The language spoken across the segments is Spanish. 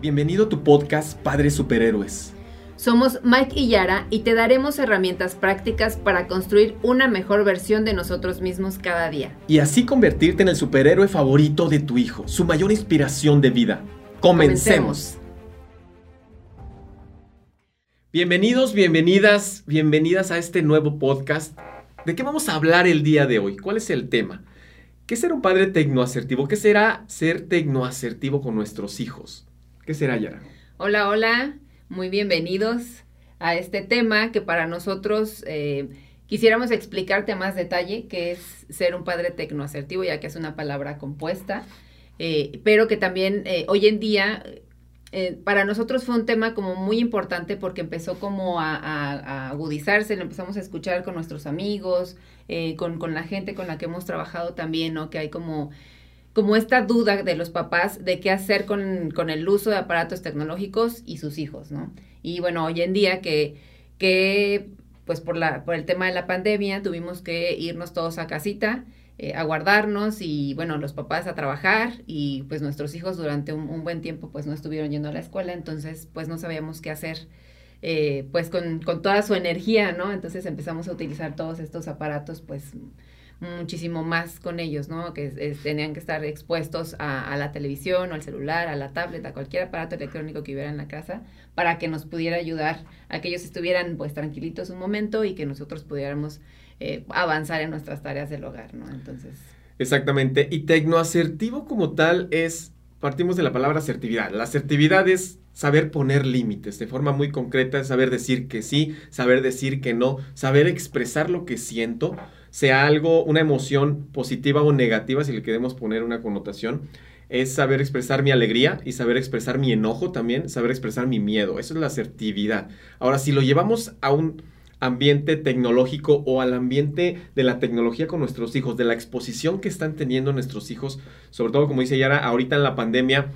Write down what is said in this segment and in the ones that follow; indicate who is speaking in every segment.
Speaker 1: Bienvenido a tu podcast Padres Superhéroes.
Speaker 2: Somos Mike y Yara y te daremos herramientas prácticas para construir una mejor versión de nosotros mismos cada día.
Speaker 1: Y así convertirte en el superhéroe favorito de tu hijo, su mayor inspiración de vida. Comencemos. Bienvenidos, bienvenidas, bienvenidas a este nuevo podcast. ¿De qué vamos a hablar el día de hoy? ¿Cuál es el tema? ¿Qué será un padre tecnoasertivo? ¿Qué será ser tecnoasertivo con nuestros hijos? ¿Qué será, Yara?
Speaker 2: Hola, hola, muy bienvenidos a este tema que para nosotros eh, quisiéramos explicarte más detalle, que es ser un padre tecnoasertivo, ya que es una palabra compuesta, eh, pero que también eh, hoy en día para nosotros fue un tema como muy importante porque empezó como a, agudizarse, lo empezamos a escuchar con nuestros amigos, con, con, la gente con la que hemos trabajado también, ¿no? Que hay como como esta duda de los papás de qué hacer con, el uso de aparatos tecnológicos y sus hijos, ¿no? Y bueno, hoy en día que, que pues por, la, por el tema de la pandemia tuvimos que irnos todos a casita, eh, a guardarnos y bueno, los papás a trabajar y pues nuestros hijos durante un, buen tiempo pues no estuvieron yendo a la escuela, entonces pues no sabíamos qué hacer. Eh, pues con, con toda su energía, ¿no? Entonces empezamos a utilizar todos estos aparatos pues muchísimo más con ellos, ¿no? Que tenían que estar expuestos a, la televisión o al celular, a la tablet, a cualquier aparato electrónico que hubiera en la casa, para que nos pudiera ayudar a que ellos estuvieran pues tranquilitos un momento y que nosotros pudiéramos eh, avanzar en nuestras tareas del hogar, ¿no? Entonces...
Speaker 1: Exactamente. Y tecnoasertivo como tal es, partimos de la palabra asertividad. La asertividad es saber poner límites de forma muy concreta, saber decir que sí, saber decir que no, saber expresar lo que siento sea algo, una emoción positiva o negativa, si le queremos poner una connotación, es saber expresar mi alegría y saber expresar mi enojo también, saber expresar mi miedo. Eso es la asertividad. Ahora, si lo llevamos a un ambiente tecnológico o al ambiente de la tecnología con nuestros hijos, de la exposición que están teniendo nuestros hijos, sobre todo como dice Yara, ahorita en la pandemia,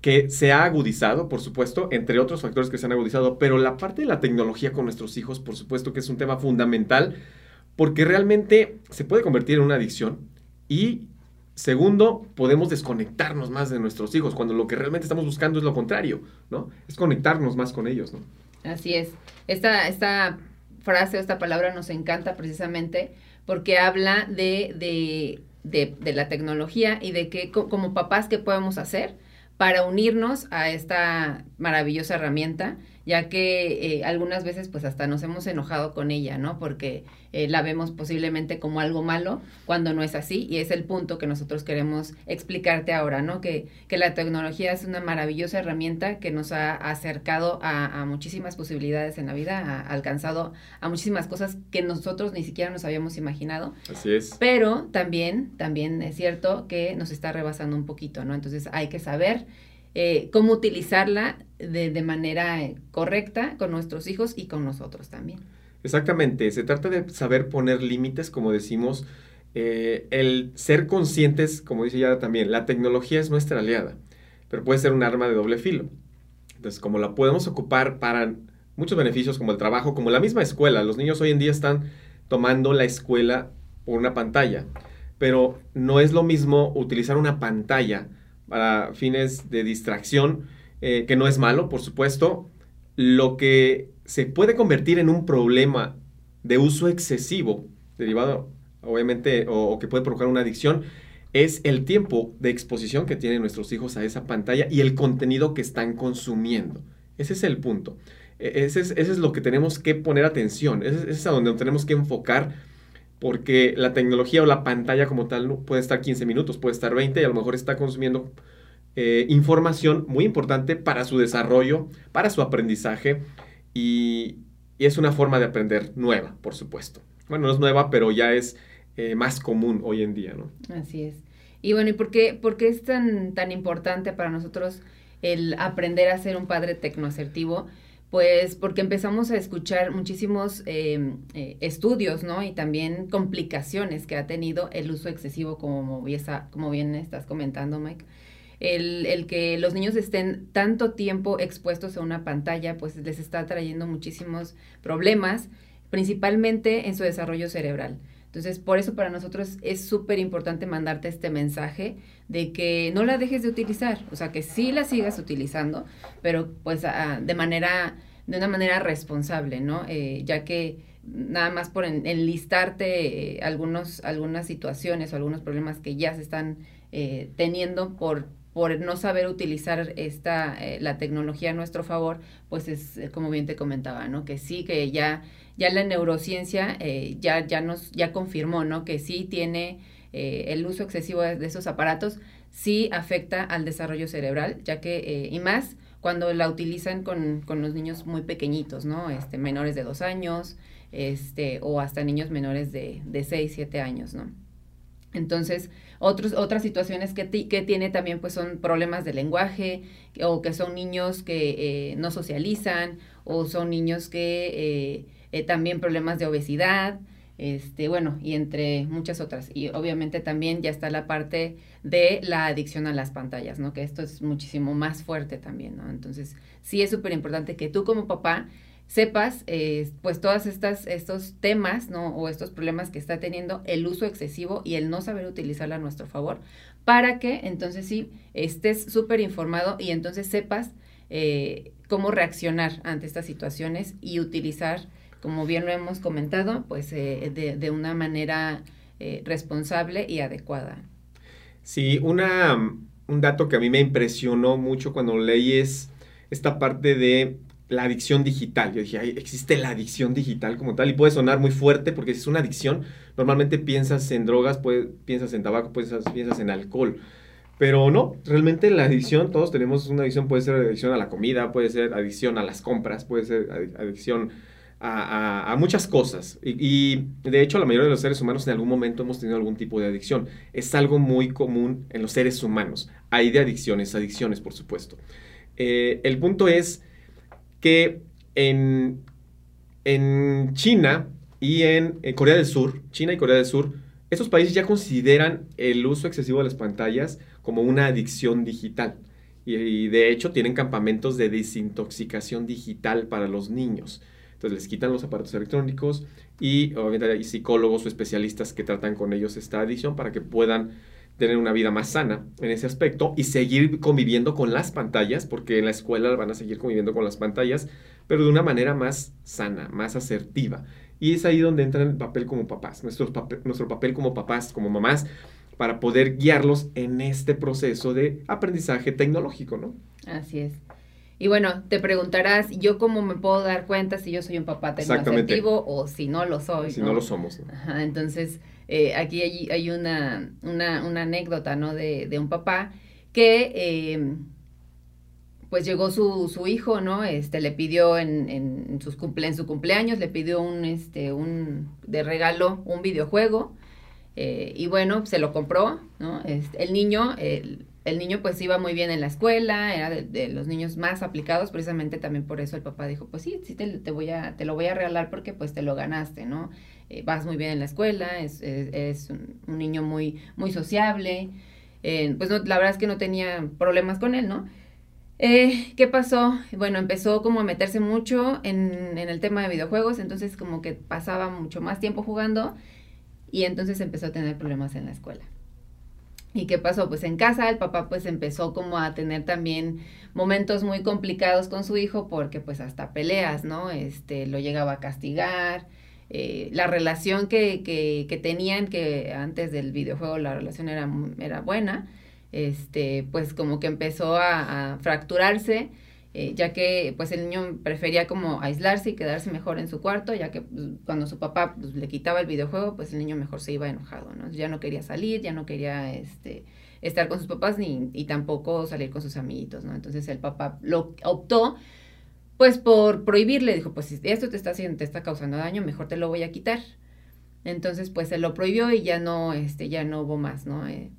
Speaker 1: que se ha agudizado, por supuesto, entre otros factores que se han agudizado, pero la parte de la tecnología con nuestros hijos, por supuesto que es un tema fundamental porque realmente se puede convertir en una adicción y segundo, podemos desconectarnos más de nuestros hijos cuando lo que realmente estamos buscando es lo contrario, ¿no? Es conectarnos más con ellos, ¿no?
Speaker 2: Así es. Esta, esta frase o esta palabra nos encanta precisamente porque habla de, de, de, la tecnología y de que como papás, ¿qué podemos hacer para unirnos a esta maravillosa herramienta ya que eh, algunas veces pues hasta nos hemos enojado con ella, ¿no? Porque eh, la vemos posiblemente como algo malo cuando no es así y es el punto que nosotros queremos explicarte ahora, ¿no? Que, que la tecnología es una maravillosa herramienta que nos ha acercado a, muchísimas posibilidades en la vida, ha alcanzado a muchísimas cosas que nosotros ni siquiera nos habíamos imaginado.
Speaker 1: Así es.
Speaker 2: Pero también, también es cierto que nos está rebasando un poquito, ¿no? Entonces hay que saber eh, cómo utilizarla de, manera eh, correcta con nuestros hijos y con nosotros también.
Speaker 1: Exactamente, se trata de saber poner límites, como decimos, eh, el ser conscientes, como dice ya también, la tecnología es nuestra aliada, pero puede ser un arma de doble filo. Entonces, como la podemos ocupar para muchos beneficios como el trabajo, como la misma escuela, los niños hoy en día están tomando la escuela por una pantalla, pero no es lo mismo utilizar una pantalla para fines de distracción, eh, que no es malo, por supuesto, lo que se puede convertir en un problema de uso excesivo, derivado obviamente o, que puede provocar una adicción, es el tiempo de exposición que tienen nuestros hijos a esa pantalla y el contenido que están consumiendo. Ese es el punto. E, ese es, lo que tenemos que poner atención. Ese, ese es a donde tenemos que enfocar porque la tecnología o la pantalla como tal puede estar 15 minutos, puede estar 20 y a lo mejor está consumiendo eh, información muy importante para su desarrollo, para su aprendizaje y, es una forma de aprender nueva, por supuesto. Bueno, no es nueva, pero ya es eh, más común hoy en día, ¿no?
Speaker 2: Así es. Y bueno, ¿y por qué, por qué es tan, tan importante para nosotros el aprender a ser un padre tecnoasertivo? Pues porque empezamos a escuchar muchísimos em, eh, estudios, ¿no? Y también complicaciones que ha tenido el uso excesivo, como, como bien estás comentando, Mike. El, el, que los niños estén tanto tiempo expuestos a una pantalla, pues les está trayendo muchísimos problemas, principalmente en su desarrollo cerebral. Entonces, por eso para nosotros es súper importante mandarte este mensaje de que no la dejes de utilizar, o sea, que sí la sigas utilizando, pero pues de manera, de una manera responsable, ¿no? Eh, ya que nada más por enlistarte eh, algunos, algunas situaciones o algunos problemas que ya se están eh, teniendo por por no saber utilizar esta la tecnología a nuestro favor, pues es como bien te comentaba, ¿no? Que sí, que ya ya la neurociencia eh, ya, ya nos ya confirmó, ¿no? Que sí tiene eh, el uso excesivo de, esos aparatos, sí afecta al desarrollo cerebral, ya que, eh, y más cuando la utilizan con, con, los niños muy pequeñitos, ¿no? Este, menores de dos años, este, o hasta niños menores de, de seis, siete años, ¿no? Entonces, otros, otras situaciones que, que tiene también pues son problemas de lenguaje o que son niños que no socializan o son niños que eh, también problemas de obesidad, este, bueno, y entre muchas otras. Y obviamente también ya está la parte de la adicción a las pantallas, ¿no? Que esto es muchísimo más fuerte también, ¿no? Entonces, sí es súper importante que tú como papá sepas, eh, pues, todas estas, estos temas, ¿no? O estos problemas que está teniendo el uso excesivo y el no saber utilizarla a nuestro favor, para que entonces sí estés súper informado y entonces sepas eh, cómo reaccionar ante estas situaciones y utilizar como bien lo hemos comentado, pues eh, de, una manera responsable y adecuada.
Speaker 1: Sí, una, un dato que a mí me impresionó mucho cuando leí es esta parte de la adicción digital. Yo dije, existe la adicción digital como tal y puede sonar muy fuerte porque si es una adicción, normalmente piensas en drogas, piensas en tabaco, piensas, piensas en alcohol. Pero no, realmente la adicción, todos tenemos una adicción, puede ser adicción a la comida, puede ser adicción a las compras, puede ser adicción a, muchas cosas. Y, de hecho la mayoría de los seres humanos en algún momento hemos tenido algún tipo de adicción. Es algo muy común en los seres humanos. Hay de adicciones, adicciones por supuesto. Eh, el punto es que en, en China y en, Corea del Sur, China y Corea del Sur, estos países ya consideran el uso excesivo de las pantallas como una adicción digital. y de hecho tienen campamentos de desintoxicación digital para los niños. Entonces les quitan los aparatos electrónicos y obviamente hay psicólogos o especialistas que tratan con ellos esta adicción para que puedan tener una vida más sana en ese aspecto y seguir conviviendo con las pantallas, porque en la escuela van a seguir conviviendo con las pantallas, pero de una manera más sana, más asertiva. Y es ahí donde entra el papel como papás, nuestro papel, nuestro papel como papás, como mamás, para poder guiarlos en este proceso de aprendizaje tecnológico, ¿no?
Speaker 2: Así es. Y bueno, te preguntarás, ¿yo cómo me puedo dar cuenta si yo soy un papá tecnoafectivo o si no lo soy?
Speaker 1: Si no, lo somos.
Speaker 2: Ajá, entonces, eh, aquí hay, hay una, una, una, anécdota, ¿no? De, de un papá que, eh, pues llegó su, su hijo, ¿no? Este, le pidió en, en, sus cumple, en su cumpleaños, le pidió un, este, un, de regalo un videojuego. Eh, y bueno, se lo compró, ¿no? Este, el niño, el, el niño pues iba muy bien en la escuela, era de, los niños más aplicados, precisamente también por eso el papá dijo, pues sí, sí te, voy a, te lo voy a regalar porque pues te lo ganaste, ¿no? Eh, vas muy bien en la escuela, es, es, un, niño muy, muy sociable, eh, pues no, la verdad es que no tenía problemas con él, ¿no? Eh, ¿Qué pasó? Bueno, empezó como a meterse mucho en, en el tema de videojuegos, entonces como que pasaba mucho más tiempo jugando y entonces empezó a tener problemas en la escuela. ¿Y qué pasó? Pues en casa el papá pues empezó como a tener también momentos muy complicados con su hijo porque pues hasta peleas, ¿no? Este, lo llegaba a castigar. Eh, la relación que, que, que, tenían, que antes del videojuego la relación era, era buena, este, pues como que empezó a, a fracturarse eh, ya que pues el niño prefería como aislarse y quedarse mejor en su cuarto, ya que pues, cuando su papá pues, le quitaba el videojuego, pues el niño mejor se iba enojado, ¿no? Ya no quería salir, ya no quería este, estar con sus papás ni, y tampoco salir con sus amiguitos, ¿no? Entonces el papá lo optó pues por prohibirle, dijo, pues si esto te está haciendo, te está causando daño, mejor te lo voy a quitar. Entonces pues se lo prohibió y ya no, este, ya no hubo más, ¿no? Eh,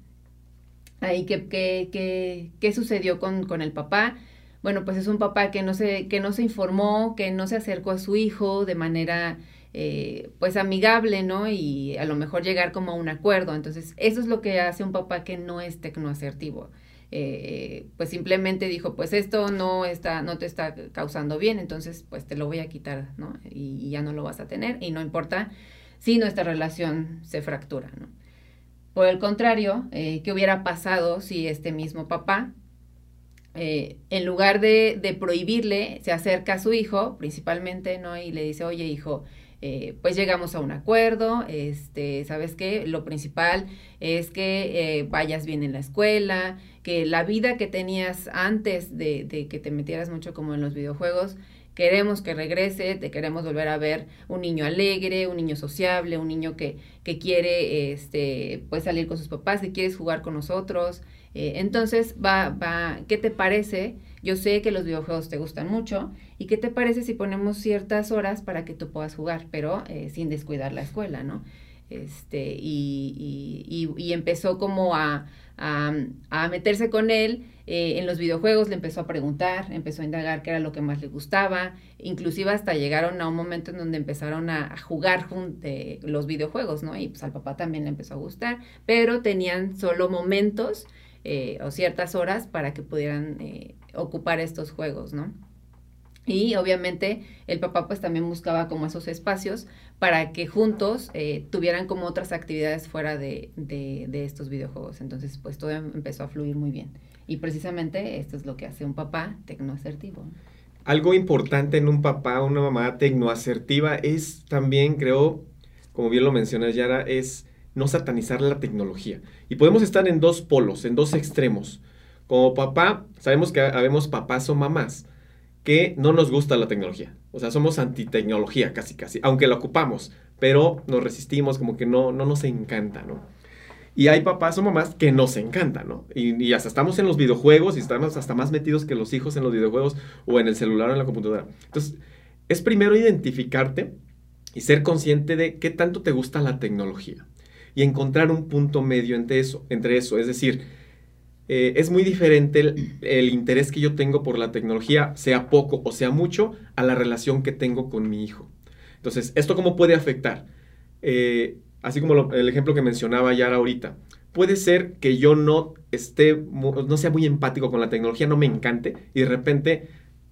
Speaker 2: ahí, ¿qué, qué, qué, qué sucedió con, con el papá? Bueno, pues es un papá que no se, que no se informó, que no se acercó a su hijo de manera eh, pues amigable, ¿no? Y a lo mejor llegar como a un acuerdo. Entonces, eso es lo que hace un papá que no es tecnoasertivo. Eh, pues simplemente dijo, pues esto no está, no te está causando bien, entonces pues te lo voy a quitar, ¿no? Y, ya no lo vas a tener, y no importa si nuestra relación se fractura, ¿no? Por el contrario, eh, ¿qué hubiera pasado si este mismo papá, eh, en lugar de, de, prohibirle, se acerca a su hijo, principalmente, ¿no? Y le dice, oye, hijo, eh, pues llegamos a un acuerdo, este, ¿sabes qué? Lo principal es que eh, vayas bien en la escuela, que la vida que tenías antes de, de, que te metieras mucho como en los videojuegos, queremos que regrese, te queremos volver a ver un niño alegre, un niño sociable, un niño que, que quiere este, pues salir con sus papás, que quieres jugar con nosotros. Eh, entonces, va, va, ¿qué te parece? Yo sé que los videojuegos te gustan mucho. ¿Y qué te parece si ponemos ciertas horas para que tú puedas jugar, pero eh, sin descuidar la escuela, ¿no? Este, y, y, y, empezó como a, a, a meterse con él eh, en los videojuegos, le empezó a preguntar, empezó a indagar qué era lo que más le gustaba, inclusive hasta llegaron a un momento en donde empezaron a, jugar eh, los videojuegos, ¿no? Y pues al papá también le empezó a gustar, pero tenían solo momentos eh, o ciertas horas para que pudieran eh, ocupar estos juegos, ¿no? Y obviamente el papá pues también buscaba como esos espacios para que juntos eh, tuvieran como otras actividades fuera de, de, estos videojuegos. Entonces pues todo empezó a fluir muy bien. Y precisamente esto es lo que hace un papá tecnoasertivo.
Speaker 1: Algo importante en un papá una mamá tecnoasertiva es también, creo, como bien lo mencionas Yara, es no satanizar la tecnología. Y podemos estar en dos polos, en dos extremos. Como papá, sabemos que habemos papás o mamás que no nos gusta la tecnología. O sea, somos antitecnología casi casi, aunque la ocupamos, pero nos resistimos, como que no, no nos encanta, ¿no? Y hay papás o mamás que nos encanta, ¿no? Y, y, hasta estamos en los videojuegos y estamos hasta más metidos que los hijos en los videojuegos o en el celular o en la computadora. Entonces, es primero identificarte y ser consciente de qué tanto te gusta la tecnología y encontrar un punto medio entre eso. Entre eso. Es decir, eh, es muy diferente el, el, interés que yo tengo por la tecnología, sea poco o sea mucho, a la relación que tengo con mi hijo. Entonces, ¿esto cómo puede afectar? Eh, así como el ejemplo que mencionaba Yara ahorita. Puede ser que yo no esté, no sea muy empático con la tecnología, no me encante, y de repente,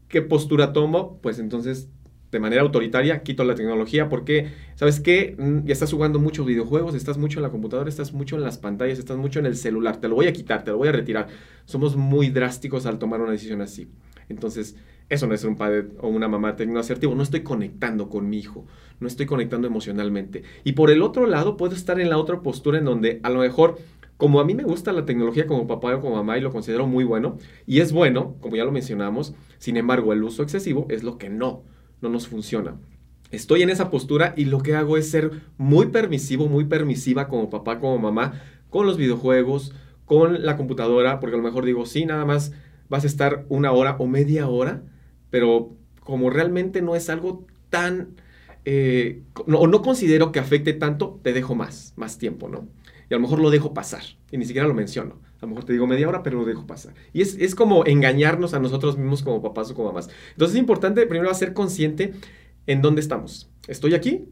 Speaker 1: ¿qué postura tomo? Pues entonces de manera autoritaria, quito la tecnología porque, ¿sabes qué? Mm, estás jugando muchos videojuegos, estás mucho en la computadora, estás mucho en las pantallas, estás mucho en el celular, te lo voy a quitar, te lo voy a retirar. Somos muy drásticos al tomar una decisión así. Entonces, eso no es un padre o una mamá tecnoasertivo, no estoy conectando con mi hijo, no estoy conectando emocionalmente. Y por el otro lado, puedo estar en la otra postura en donde a lo mejor como a mí me gusta la tecnología como papá o como mamá y lo considero muy bueno, y es bueno, como ya lo mencionamos, sin embargo, el uso excesivo es lo que no no nos funciona. Estoy en esa postura y lo que hago es ser muy permisivo, muy permisiva como papá, como mamá, con los videojuegos, con la computadora, porque a lo mejor digo, sí, nada más vas a estar una hora o media hora, pero como realmente no es algo tan... Eh, no, o no considero que afecte tanto, te dejo más, más tiempo, ¿no? Y a lo mejor lo dejo pasar y ni siquiera lo menciono. A lo mejor te digo media hora, pero lo dejo pasar. Y es, es como engañarnos a nosotros mismos como papás o como mamás. Entonces es importante primero ser consciente en dónde estamos. ¿Estoy aquí?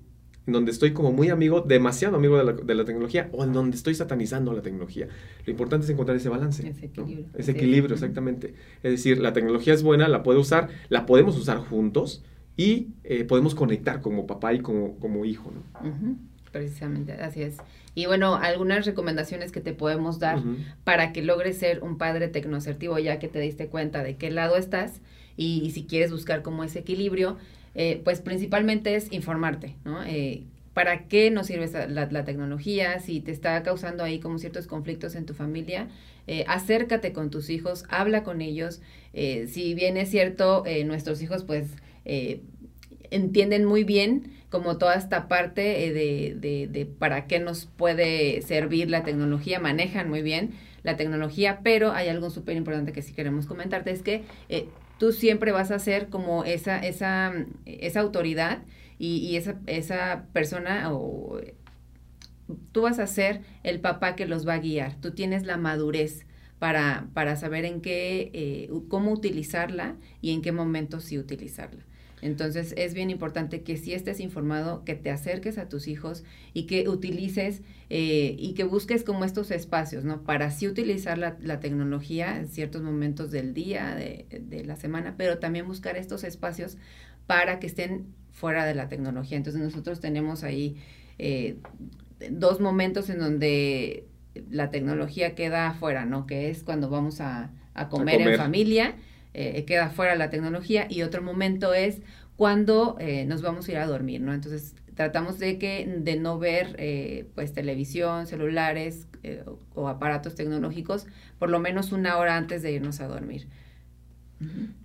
Speaker 1: En donde estoy como muy amigo, demasiado amigo de la, de la, tecnología, o en donde estoy satanizando la tecnología. Lo importante es encontrar ese balance.
Speaker 2: Ese equilibrio.
Speaker 1: ¿no? Ese equilibrio, exactamente. Es decir, la tecnología es buena, la puedo usar, la podemos usar juntos y eh, podemos conectar como papá y como, como hijo. ¿no?
Speaker 2: Uh -huh. Precisamente, así es. Y bueno, algunas recomendaciones que te podemos dar uh -huh. para que logres ser un padre tecnoasertivo, ya que te diste cuenta de qué lado estás y, y si quieres buscar como ese equilibrio, eh, pues principalmente es informarte, ¿no? Eh, ¿Para qué nos sirve la, la, tecnología? Si te está causando ahí como ciertos conflictos en tu familia, eh, acércate con tus hijos, habla con ellos. Eh, si bien es cierto, eh, nuestros hijos pues entienden muy bien como toda esta parte de, de, de, para qué nos puede servir la tecnología, manejan muy bien la tecnología, pero hay algo súper importante que sí queremos comentarte, es que eh, tú siempre vas a ser como esa, esa, esa autoridad y, y esa, esa persona o tú vas a ser el papá que los va a guiar, tú tienes la madurez para, para saber en qué, eh, cómo utilizarla y en qué momento sí utilizarla. Entonces es bien importante que si estés informado, que te acerques a tus hijos y que utilices eh, y que busques como estos espacios, ¿no? Para sí utilizar la, la tecnología en ciertos momentos del día, de, de, la semana, pero también buscar estos espacios para que estén fuera de la tecnología. Entonces nosotros tenemos ahí eh, dos momentos en donde la tecnología queda afuera, ¿no? Que es cuando vamos a, comer, en familia, eh, queda fuera la tecnología y otro momento es cuando eh, nos vamos a ir a dormir, ¿no? Entonces tratamos de que de no ver eh, pues televisión, celulares o aparatos tecnológicos por lo menos una hora antes de irnos a dormir.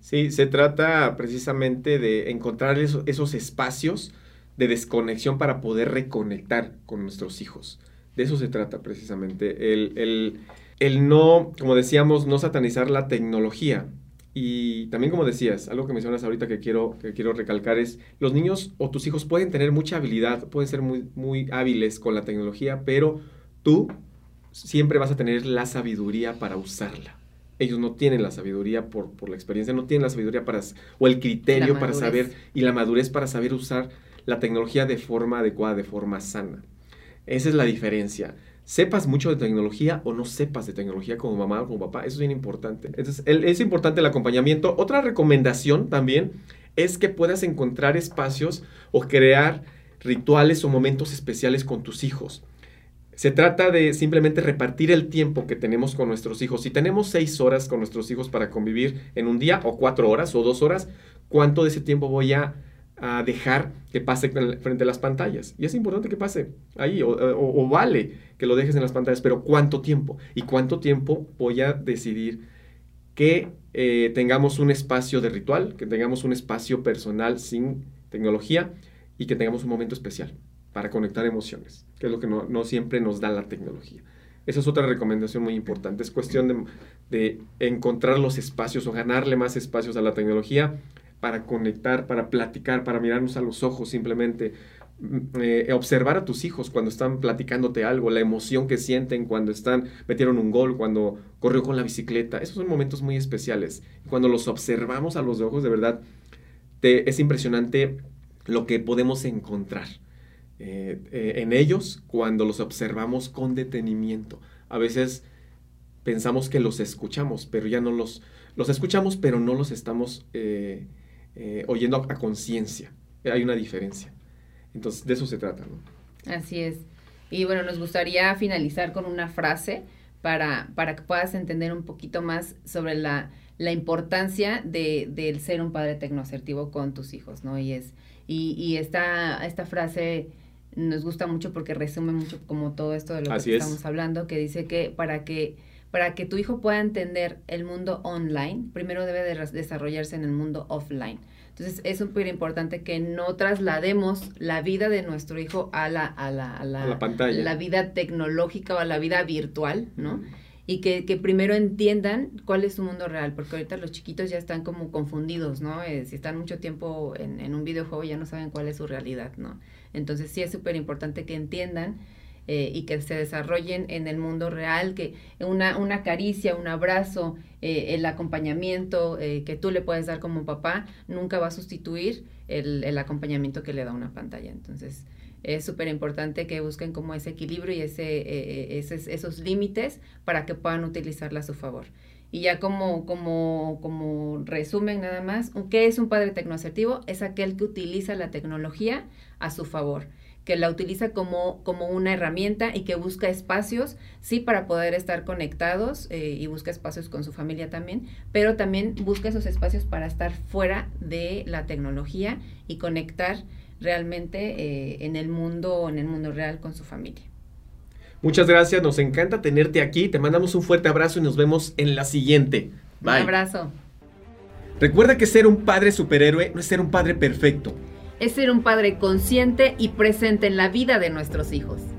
Speaker 1: Sí, se trata precisamente de encontrar esos espacios de desconexión para poder reconectar con nuestros hijos. De eso se trata precisamente. El, el, no, como decíamos, no satanizar la tecnología. Y también como decías, algo que mencionas ahorita que quiero, que quiero recalcar es, los niños o tus hijos pueden tener mucha habilidad, pueden ser muy, muy hábiles con la tecnología, pero tú siempre vas a tener la sabiduría para usarla. Ellos no tienen la sabiduría por, por la experiencia, no tienen la sabiduría para, o el criterio para saber, y la madurez para saber usar la tecnología de forma adecuada, de forma sana. Esa es la diferencia. Sepas mucho de tecnología o no sepas de tecnología como mamá o como papá, eso es bien importante. Entonces, es importante el acompañamiento. Otra recomendación también es que puedas encontrar espacios o crear rituales o momentos especiales con tus hijos. Se trata de simplemente repartir el tiempo que tenemos con nuestros hijos. Si tenemos seis horas con nuestros hijos para convivir en un día, o cuatro horas, o dos horas, ¿cuánto de ese tiempo voy a a dejar que pase frente a las pantallas. Y es importante que pase ahí, o, vale que lo dejes en las pantallas, pero ¿cuánto tiempo? ¿Y cuánto tiempo voy a decidir que eh, tengamos un espacio de ritual, que tengamos un espacio personal sin tecnología y que tengamos un momento especial para conectar emociones, que es lo que no, siempre nos da la tecnología. Esa es otra recomendación muy importante. Es cuestión de encontrar los espacios o ganarle más espacios a la tecnología para conectar, para platicar, para mirarnos a los ojos simplemente. Mm, eh, observar a tus hijos cuando están platicándote algo, la emoción que sienten cuando están, metieron un gol, cuando corrió con la bicicleta. Esos son momentos muy especiales. Cuando los observamos a los ojos, de verdad, te, es impresionante lo que podemos encontrar eh, eh, en ellos cuando los observamos con detenimiento. A veces pensamos que los escuchamos, pero ya no los, los escuchamos, pero no los estamos oyendo a, conciencia. Hay una diferencia. Entonces, de eso se trata, ¿no?
Speaker 2: Así es. Y bueno, nos gustaría finalizar con una frase para, para que puedas entender un poquito más sobre la, la importancia de, del ser un padre tecnoasertivo con tus hijos, ¿no? Y es, y, y esta, esta frase nos gusta mucho porque resume mucho como todo esto de lo que estamos hablando, que dice que para que para que tu hijo pueda entender el mundo online, primero debe de desarrollarse en el mundo offline. Entonces es súper importante que no traslademos la vida de nuestro hijo a la, a la, a la,
Speaker 1: pantalla.
Speaker 2: la vida tecnológica o a la vida virtual, ¿no? Y que, que, primero entiendan cuál es su mundo real, porque ahorita los chiquitos ya están como confundidos, ¿no? Eh, si están mucho tiempo en, en un videojuego ya no saben cuál es su realidad, ¿no? Entonces sí es súper importante que entiendan eh, y que se desarrollen en el mundo real, que una, una caricia, un abrazo, eh, el acompañamiento eh, que tú le puedes dar como papá nunca va a sustituir el, el acompañamiento que le da una pantalla. Entonces, es súper importante que busquen como ese equilibrio y ese, esos límites para que puedan utilizarla a su favor. Y ya como, como, como resumen nada más, ¿qué es un padre tecnoasertivo? Es aquel que utiliza la tecnología a su favor que la utiliza como, como una herramienta y que busca espacios, sí, para poder estar conectados eh, y busca espacios con su familia también, pero también busca esos espacios para estar fuera de la tecnología y conectar realmente eh, en el mundo, en el mundo real con su familia.
Speaker 1: Muchas gracias, nos encanta tenerte aquí, te mandamos un fuerte abrazo y nos vemos en la siguiente.
Speaker 2: Bye. Un abrazo.
Speaker 1: Recuerda que ser un padre superhéroe no es ser un padre perfecto
Speaker 2: es ser un padre consciente y presente en la vida de nuestros hijos.